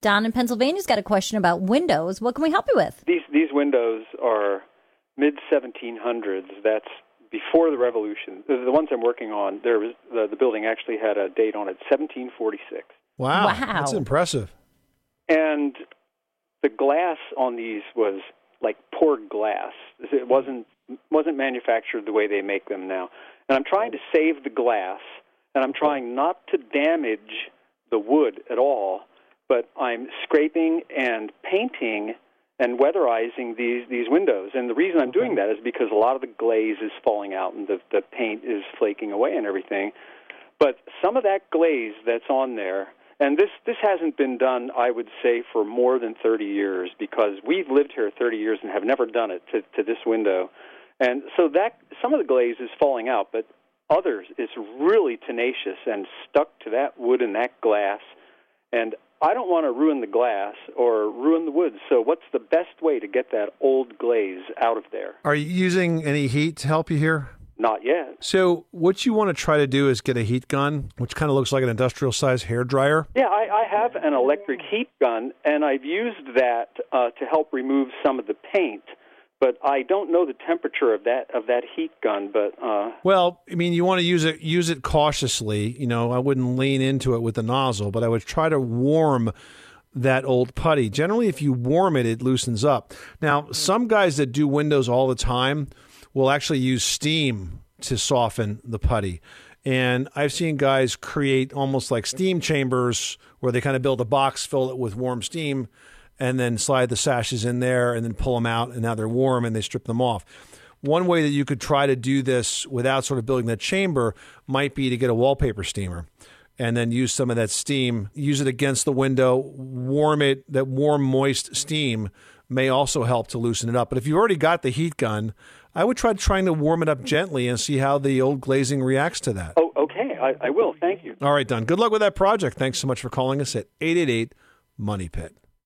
Don in Pennsylvania's got a question about windows. What can we help you with? These these windows are mid 1700s. That's before the revolution. The, the ones I'm working on, there was the, the building actually had a date on it, 1746. Wow, Wow. that's impressive. And the glass on these was like poured glass. It wasn't wasn't manufactured the way they make them now. And I'm trying to save the glass, and I'm trying not to damage the wood at all, but I'm scraping and painting and weatherizing these these windows. And the reason I'm doing that is because a lot of the glaze is falling out and the the paint is flaking away and everything. But some of that glaze that's on there, and this this hasn't been done, I would say, for more than 30 years because we've lived here 30 years and have never done it to to this window. And so that some of the glaze is falling out, but others is really tenacious and stuck to that wood and that glass. And I don't want to ruin the glass or ruin the wood. So what's the best way to get that old glaze out of there? Are you using any heat to help you here? Not yet. So, what you want to try to do is get a heat gun, which kind of looks like an industrial sized hair dryer. Yeah, I, I have an electric heat gun, and I've used that uh, to help remove some of the paint. But I don't know the temperature of that of that heat gun. But uh, Well, I mean, you want to use it use it cautiously. You know, I wouldn't lean into it with the nozzle, but I would try to warm that old putty. Generally, if you warm it, it loosens up. Now, some guys that do windows all the time will actually use steam to soften the putty. And I've seen guys create almost like steam chambers where they kind of build a box, fill it with warm steam, and then slide the sashes in there and then pull them out. And now they're warm and they strip them off. One way that you could try to do this without sort of building that chamber might be to get a wallpaper steamer and then use some of that steam, use it against the window, warm it. That warm, moist steam may also help to loosen it up. But if you already got the heat gun, I would try trying to warm it up gently and see how the old glazing reacts to that. oh, okay, I, I will. Thank you. All right, Don. Good luck with that project. Thanks so much for calling us at 888 Money Pit.